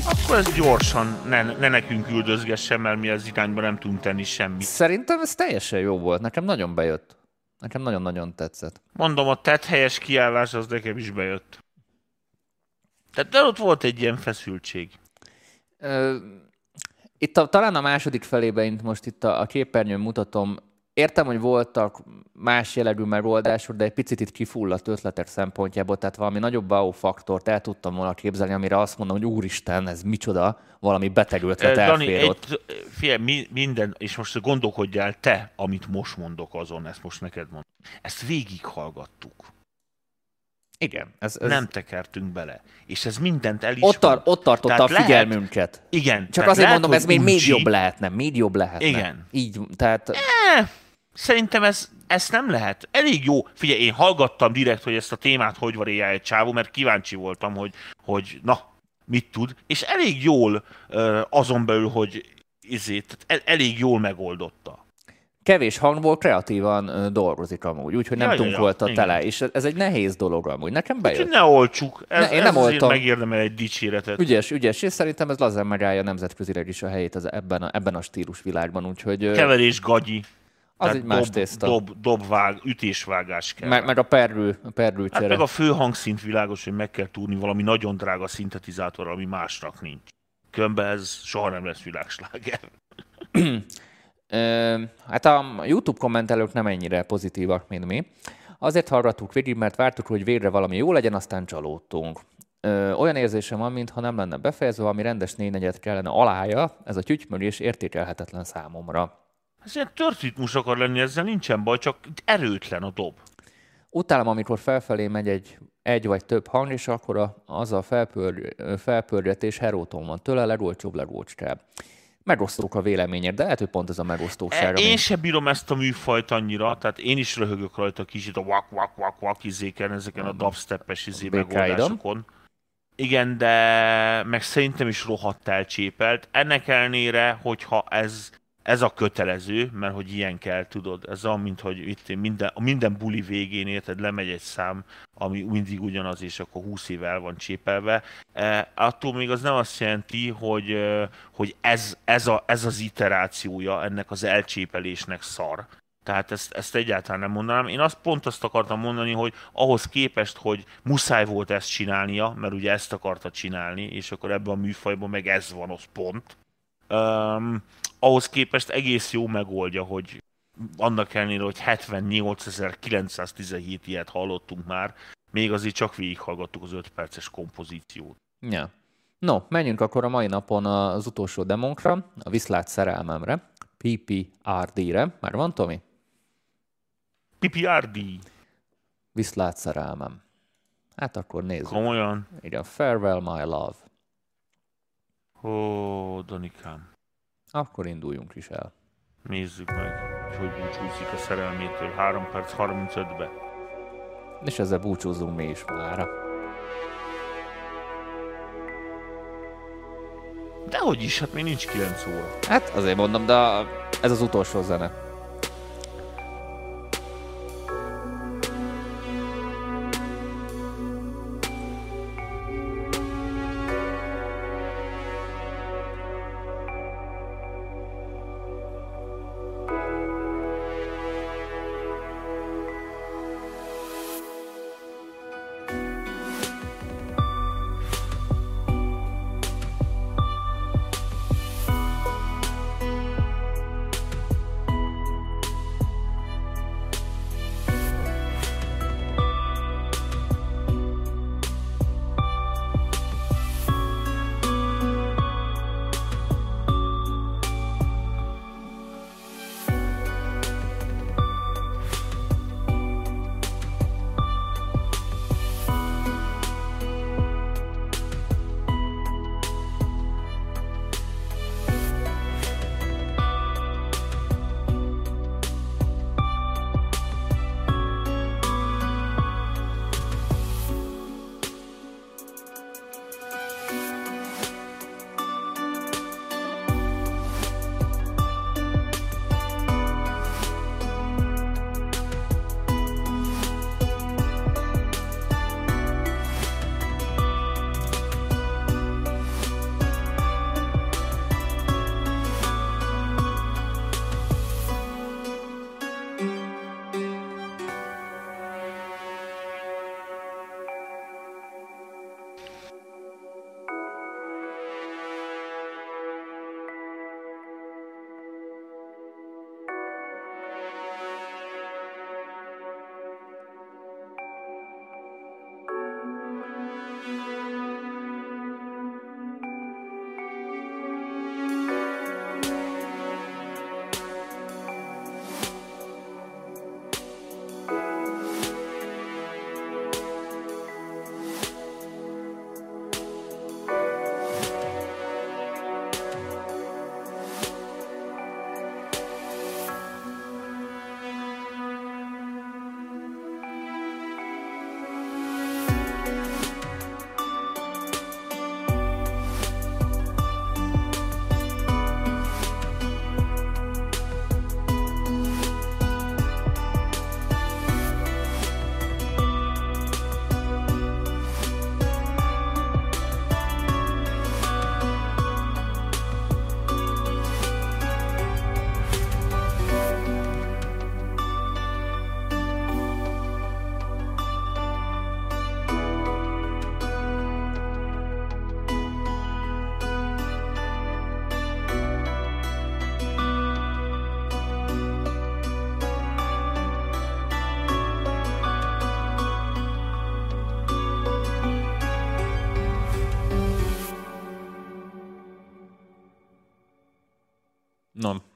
Akkor ez gyorsan, ne, ne nekünk üldözgessen, mert mi az irányba nem tudunk tenni semmit. Szerintem ez teljesen jó volt. Nekem nagyon bejött. Nekem nagyon-nagyon tetszett. Mondom, a tett helyes kiállás az nekem is bejött. Tehát de ott volt egy ilyen feszültség. Ö, itt a, talán a második felében, itt most itt a, a képernyőn mutatom, értem, hogy voltak más jellegű megoldások, de egy picit itt kifulladt ötletek szempontjából, tehát valami nagyobb wow faktort el tudtam volna képzelni, amire azt mondom, hogy úristen, ez micsoda, valami beteg ötlet Eh, Dani, ott. egy, figyelj, mi, minden, és most gondolkodjál te, amit most mondok azon, ezt most neked mondom. Ezt végighallgattuk. Igen, ez, ez. Nem tekertünk bele. És ez mindent el is ott, tar- ott tartotta Tehát a figyelmünket. Igen. Csak tehát azért lehet, mondom, ez még még jobb lehetne, még jobb lehetne. Igen. Így, tehát Eh, Szerintem ez, ez nem lehet. Elég jó. Figyelj, én hallgattam direkt, hogy ezt a témát hogy variálja egy csávó, mert kíváncsi voltam, hogy, hogy na, mit tud. És elég jól azon belül, hogy izét, tehát el, elég jól megoldotta. Kevés hangból kreatívan dolgozik amúgy, úgyhogy nem Ja, tudunk ja, igen. tele, és ez egy nehéz dolog amúgy. Nekem Úgyhogy bejött. ne olcsuk. Ez, Ne, én ez nem azért oltom. megérdemel egy dicséretet. Ügyes, ügyes, és szerintem ez lazán megállja nemzetközileg is a helyét az ebben, a, ebben a stílusvilágban, úgyhogy ö, Keverés gagyi. az Tehát egy más dob, tészta. Dob, dobvág, ütésvágás kell. meg, meg a perlő, a perlő Hát meg a fő hangszint világos, hogy meg kell túrni valami nagyon drága szintetizátor, ami másnak nincs. Különben ez soha nem lesz világsláger. Hát a YouTube kommentelők nem ennyire pozitívak, mint mi. Azért hallgattuk végig, mert vártuk, hogy végre valami jó legyen, aztán csalódtunk. Ö, olyan érzésem van, mintha nem lenne befejezve, ami rendes négynegyet kellene alája, ez a tyütymörés értékelhetetlen számomra. Ez ilyen tört ritmus akar lenni, ezzel nincsen baj, csak erőtlen a dob. Utálom, amikor felfelé megy egy, egy vagy több hang, és akkor a, az a felpör, felpörgetés heróton van tőle, legolcsóbb, legolcskább. Megosztók a véleményed, de lehet, hogy pont ez a megosztóság. E, ami- én sem bírom ezt a műfajt annyira, tehát én is röhögök rajta kicsit a vak vak vak vak izéken, ezeken a dubstep-es izé megoldásokon. Igen, de meg szerintem is rohadt elcsépelt. Ennek ellenére, hogyha ez, ez a kötelező, mert hogy ilyen kell, tudod, ez olyan, mint hogy itt minden, minden buli végén érted, lemegy egy szám, ami mindig ugyanaz, és akkor 20 éve el van csépelve. E, attól még az nem azt jelenti, hogy, hogy ez, ez, a, ez az iterációja ennek az elcsépelésnek szar. Tehát ezt, ezt egyáltalán nem mondanám. Én azt pont azt akartam mondani, hogy ahhoz képest, hogy muszáj volt ezt csinálnia, mert ugye ezt akarta csinálni, és akkor ebben a műfajban meg ez van, az pont. Um, ahhoz képest egész jó megoldja, hogy annak ellenére, hogy 78.917 ilyet hallottunk már, még azért csak végighallgattuk az 5 perces kompozíciót. Ja. No, menjünk akkor a mai napon az utolsó demonkra, a Viszlát szerelmemre, PPRD-re. Már van, Tomi? PPRD, Viszlát szerelmem. Hát akkor nézzük. komolyan. Igen, Farewell My Love. Ó, Danikám. Akkor induljunk is el. Nézzük meg, hogy búcsúzik a szerelmétől 3 perc 35-be. És ezzel búcsúzzunk mi is magára. Dehogy is, hát még nincs 9 óra. Hát azért mondom, de ez az utolsó zene.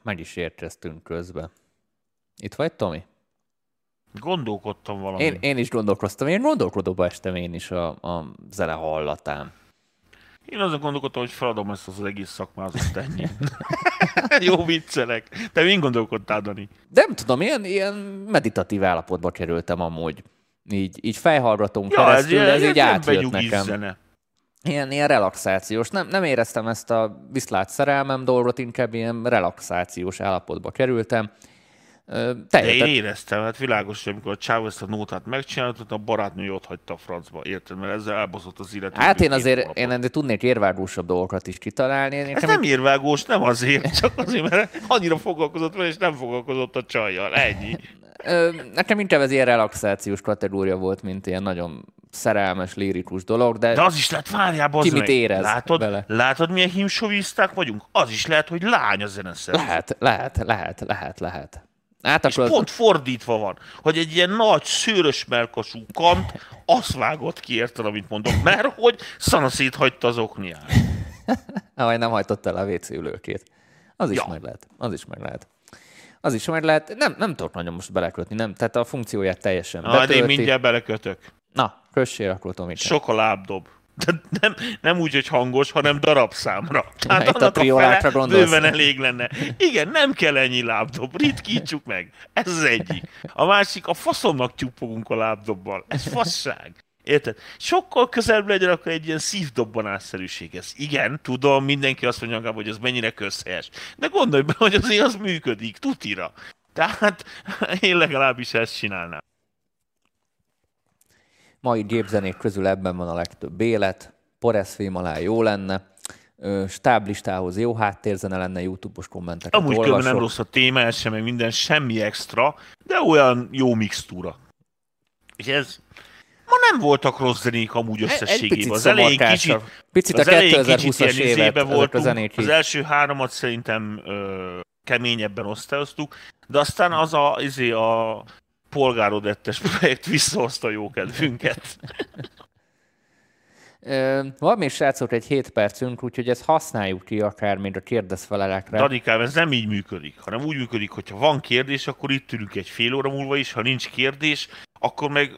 Meg is érkeztünk közbe. Itt vagy, Tomi? Gondolkodtam valami. Én, én is gondolkoztam. Én gondolkodóba estem én is a, a zene hallatán. Én azon gondolkodtam, hogy feladom ezt az egész szakmázat ennyi. Jó viccelek. Te mind gondolkodtál, Dani? De nem tudom, ilyen, ilyen meditatív állapotba kerültem amúgy. Így, így fejhallgatón Ja, keresztül, ez, ez így ilyen átjött nekem. Zene. Ilyen, ilyen relaxációs. Nem, nem éreztem ezt a viszlát szerelmem dolgot, inkább ilyen relaxációs állapotba kerültem. De én éreztem, hát világos, hogy amikor a Csáv ezt a nótát megcsinálta, a barátnő ott hagyta a francba, érted? Mert ezzel elbaszott az illető. hát én azért én ennél tudnék érvágósabb dolgokat is kitalálni. Én Ez nem érvágós, nem azért, csak azért, mert annyira foglalkozott vele, és nem foglalkozott a csajjal. Ennyi. Nekem inkább ez ilyen relaxációs kategória volt, mint ilyen nagyon szerelmes, lirikus dolog, de, De az is lehet, várjál, bazd Ki mit érez látod, vele? látod, milyen himsoviszták vagyunk? Az is lehet, hogy lány a zeneszerző. lehet, lehet, lehet, lehet, lehet. És Átakoz... pont fordítva van, hogy egy ilyen nagy, szőrös melkasú kant azt vágott ki, érted, amit mondok, mert hogy szanaszét hagyta az okniát. Ahogy nem hajtott el a WC ülőkét. Az is Ja. meg lehet. Az is meg lehet. Az is meg lehet. Nem, nem tudok nagyon most belekötni, nem. Tehát a funkcióját teljesen Na, hát én betölti. mindjárt belekötök. Na, kössél akkor, Tomi. Sok a lábdob. De nem, nem úgy, hogy hangos, hanem darabszámra. Tehát Itt annak a, a fele bőven elég lenne. Igen, nem kell ennyi lábdob, ritkítsuk meg. Ez az egyik. A másik, a faszomnak csupogunk a lábdobbal. Ez fasság. Érted? Sokkal közelebb legyen akkor egy ilyen szívdobbanásszerűség. Ez igen, tudom, mindenki azt mondja, hogy ez mennyire közhelyes. De gondolj be, hogy azért az működik, tutira. Tehát én legalábbis ezt csinálnám. Mai gépzenék közül ebben van a legtöbb élet, Poreszfém alá jó lenne, stáblistához jó háttérzene lenne, YouTube-os kommenteket Amúgy olvasok. nem rossz a téma, ez sem, meg minden, semmi extra, de olyan jó mixtúra. És ez, ma nem voltak rossz zenék amúgy összességében. Az elején kicsit, picit a 2020-as évet voltunk, a zenék az első háromat szerintem ö, keményebben osztályoztuk, de aztán az a, izé a polgárodettes projekt visszahozta jó kedvünket. Van még srácok egy 7 percünk, úgyhogy ezt használjuk ki akár még a kérdezfelelekre. Danikám, ez nem így működik, hanem úgy működik, hogyha van kérdés, akkor itt ülünk egy fél óra múlva is, ha nincs kérdés, akkor meg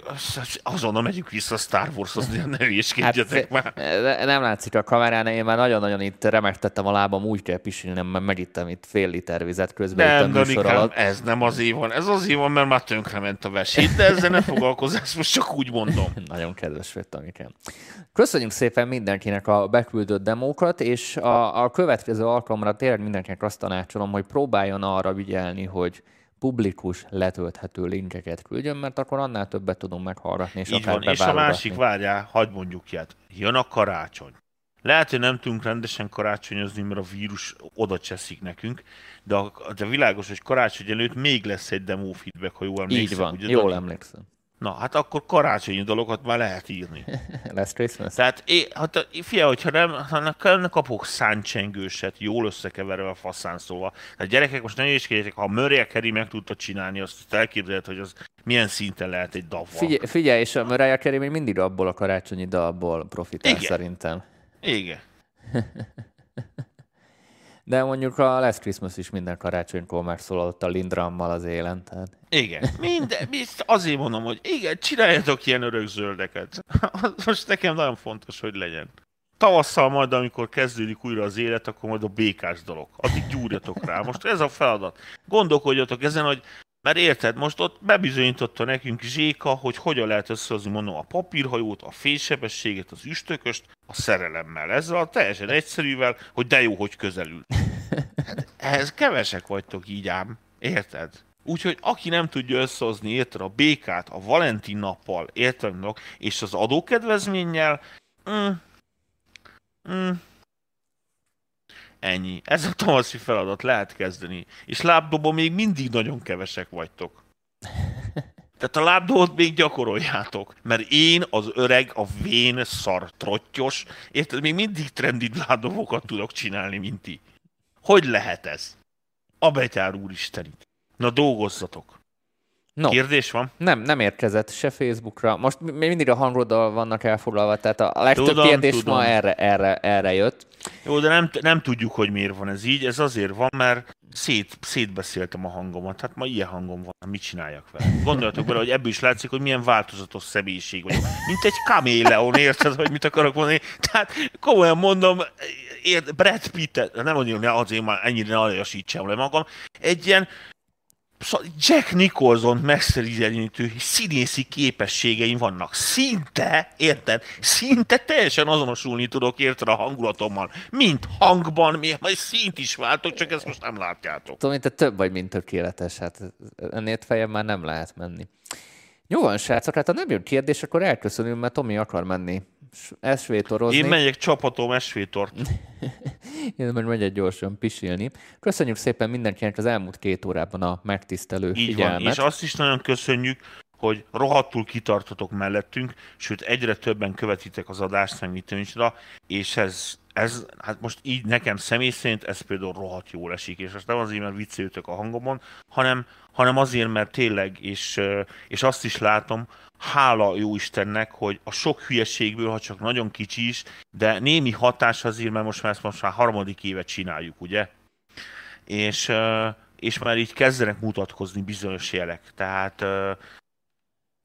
azonnal megyünk vissza Star Warshoz, ne hülyéskedjetek hát, már. Nem látszik a kamerán, én már nagyon-nagyon itt remektettem a lábam, úgy kell pisilnem, mert megittem itt fél liter vizet közben nem, itt a műsor alatt. ez nem azért van, ez azért van, mert már tönkrement a vesét, de ezzel ne foglalkozás, most csak úgy mondom. nagyon kedves vagy, Tanikám. Köszönjük szépen mindenkinek a beküldött demókat, és a, a következő alkalomra tényleg mindenkinek azt tanácsolom, hogy próbáljon arra vigyelni, hogy publikus, letölthető linkeket küldjön, mert akkor annál többet tudunk meghallgatni, és Így akár van. És a másik, várjál, hagyd mondjuk ilyet. Jön a karácsony. Lehet, hogy nem tudunk rendesen karácsonyozni, mert a vírus oda cseszik nekünk, de, a, de világos, hogy karácsony előtt még lesz egy demo feedback, ha jól emlékszem. Így van, ugye, jól emlékszem. Na, hát akkor karácsonyi dolgokat már lehet írni. Lesz Christmas. Tehát, é, hát, fia, hogyha nem, ha nem kapok száncsengőset, jól összekeverve a faszán szóval. Tehát gyerekek, most ne is ha Mariah Carey meg tudta csinálni, azt elképzelhet, hogy az milyen szinten lehet egy davval. Figyelj, figyelj és a Mariah Carey még mindig abból a karácsonyi dalból profitál Igen. szerintem. Igen. De mondjuk a Last Christmas is minden karácsonykor megszólalott a Lindrammal az élen. Tehát... Igen, minden, azért mondom, hogy igen, csináljatok ilyen örökzöldeket. Most nekem nagyon fontos, hogy legyen. Tavasszal majd, amikor kezdődik újra az élet, akkor majd a békás dolog. Addig gyúrjatok rá. Most ez a feladat. Gondolkodjatok ezen, hogy mert érted, most ott bebizonyította nekünk Zséka, hogy hogyan lehet összehozni mondom a papírhajót, a fénysebességet, az üstököst, a szerelemmel. Ezzel a teljesen egyszerűvel, hogy de jó, hogy közelül. Hát, ehhez kevesek vagytok így ám. Érted? Úgyhogy aki nem tudja összehozni, érted, a békát a Valentin nappal, érted, és az adókedvezménnyel, mm, mm, Ennyi. Ez a tavaszi feladat lehet kezdeni. És lábdobban még mindig nagyon kevesek vagytok. Tehát a lábdobot még gyakoroljátok. Mert én, az öreg, a vén, szar, trottyos, érted, még mindig trendi lábdobokat tudok csinálni, mint ti. Hogy lehet ez? A betyár úristenit. Na dolgozzatok. No. Kérdés van? Nem, nem érkezett se Facebookra. Most még mindig a hangoddal vannak elfoglalva, tehát a legtöbb tudom, kérdés tudom. ma erre, erre, erre jött. Jó, de nem, nem tudjuk, hogy miért van ez így. Ez azért van, mert szét, szétbeszéltem a hangomat. Hát ma ilyen hangom van, mit csináljak vele? Gondoljatok bele, hogy ebből is látszik, hogy milyen változatos személyiség vagyok. Mint egy kaméleon, érted, hogy mit akarok mondani? Tehát komolyan mondom, ért, Brad Pitt, nem mondjuk, azért már ennyire ne aljasítsam le magam, egy ilyen Jack Nicholson megszerűzenítő színészi képességeim vannak. Szinte, érted? Szinte teljesen azonosulni tudok, érted a hangulatommal. Mint hangban, mi majd szint is váltok, csak ezt most nem látjátok. Tudom, te több vagy, mint tökéletes. Hát ennél fejem már nem lehet menni. Jó van, srácok, hát ha nem jön kérdés, akkor elköszönünk, mert Tomi akar menni esvétorozni. Én megyek csapatom esvétort. Én meg megyek gyorsan pisilni. Köszönjük szépen mindenkinek az elmúlt két órában a megtisztelő Így figyelmet. Van, és azt is nagyon köszönjük, hogy rohadtul kitartotok mellettünk, sőt egyre többen követitek az adást, mit és ez, ez, hát most így nekem személy szerint ez például rohadt jól esik, és most nem azért, mert viccelőtök a hangomon, hanem, hanem azért, mert tényleg, és, és azt is látom, hála jó Istennek, hogy a sok hülyeségből, ha csak nagyon kicsi is, de némi hatás azért, mert most már ezt most már harmadik évet csináljuk, ugye? És, és már így kezdenek mutatkozni bizonyos jelek. Tehát,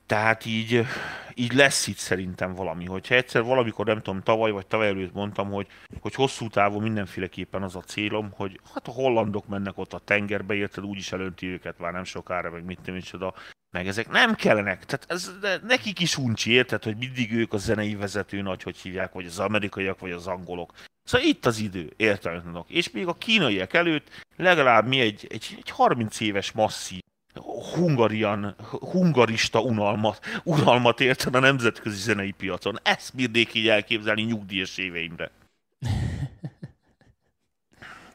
tehát így, így lesz itt szerintem valami. Hogyha egyszer valamikor, nem tudom, tavaly vagy tavaly előtt mondtam, hogy, hogy hosszú távon mindenféleképpen az a célom, hogy hát a hollandok mennek ott a tengerbe, érted, úgyis elönti őket már nem sokára, meg mit nem micsoda, meg ezek nem kellenek. Tehát ez, nekik is uncsi, érted, hogy mindig ők a zenei vezető nagy, hogy hívják, vagy az amerikaiak, vagy az angolok. Szóval itt az idő, értelmetlenek. És még a kínaiak előtt legalább mi egy, egy, egy 30 éves masszív hungarian, hungarista unalmat, unalmat érted a nemzetközi zenei piacon. Ezt bírnék így elképzelni nyugdíjas éveimre.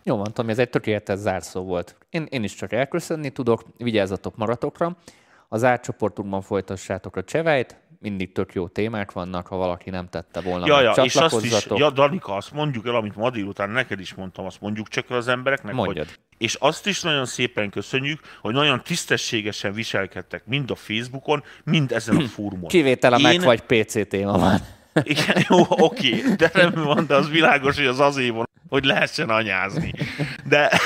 Jó van, Tomi, ez egy tökéletes zárszó volt. Én, én is csak elköszönni tudok, vigyázzatok maratokra. Az átcsoportunkban folytassátok a csevejt, mindig tök jó témák vannak, ha valaki nem tette volna. Ja, ja, és azt is, ja, Danika, azt mondjuk el, amit ma délután neked is mondtam, azt mondjuk csak el az embereknek, Mondjad. hogy és azt is nagyon szépen köszönjük, hogy nagyon tisztességesen viselkedtek mind a Facebookon, mind ezen a fórumon. Kivétel a Én... meg vagy PC téma van. Igen, jó, oké, de nem van, de az világos, hogy az azért van, hogy lehessen anyázni. De,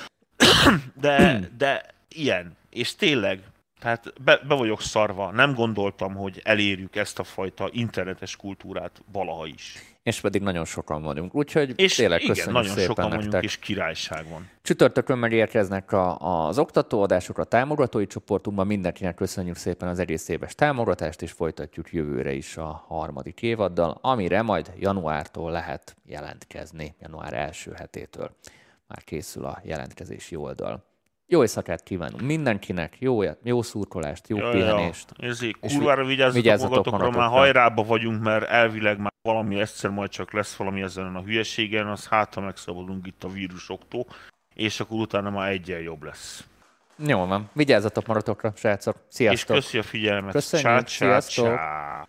de, de ilyen. És tényleg, tehát be, be vagyok szarva, nem gondoltam, hogy elérjük ezt a fajta internetes kultúrát valaha is. És pedig nagyon sokan vagyunk, úgyhogy és tényleg igen, köszönjük nagyon szépen sokan nektek. vagyunk, és királyság van. Csütörtökön megérkeznek a, az oktatóadások a támogatói csoportunkban. Mindenkinek köszönjük szépen az egész éves támogatást, és folytatjuk jövőre is a harmadik évaddal, amire majd januártól lehet jelentkezni, január első hetétől. Már készül a jelentkezési oldal. Jó éjszakát kívánunk mindenkinek, jó, jó szurkolást, jó ja, pihenést. Ja. Ezért kurvára vigyázzatok, vigyázzatok magatokra, már hajrába vagyunk, mert elvileg már valami egyszer majd csak lesz valami ezen a hülyeségen, az hát, ha megszabadulunk itt a vírusoktól, és akkor utána már egyen jobb lesz. Jó van, vigyázzatok maratokra, srácok. Sziasztok! És köszi a figyelmet. Köszönjük, csá, csá, sziasztok! Csá.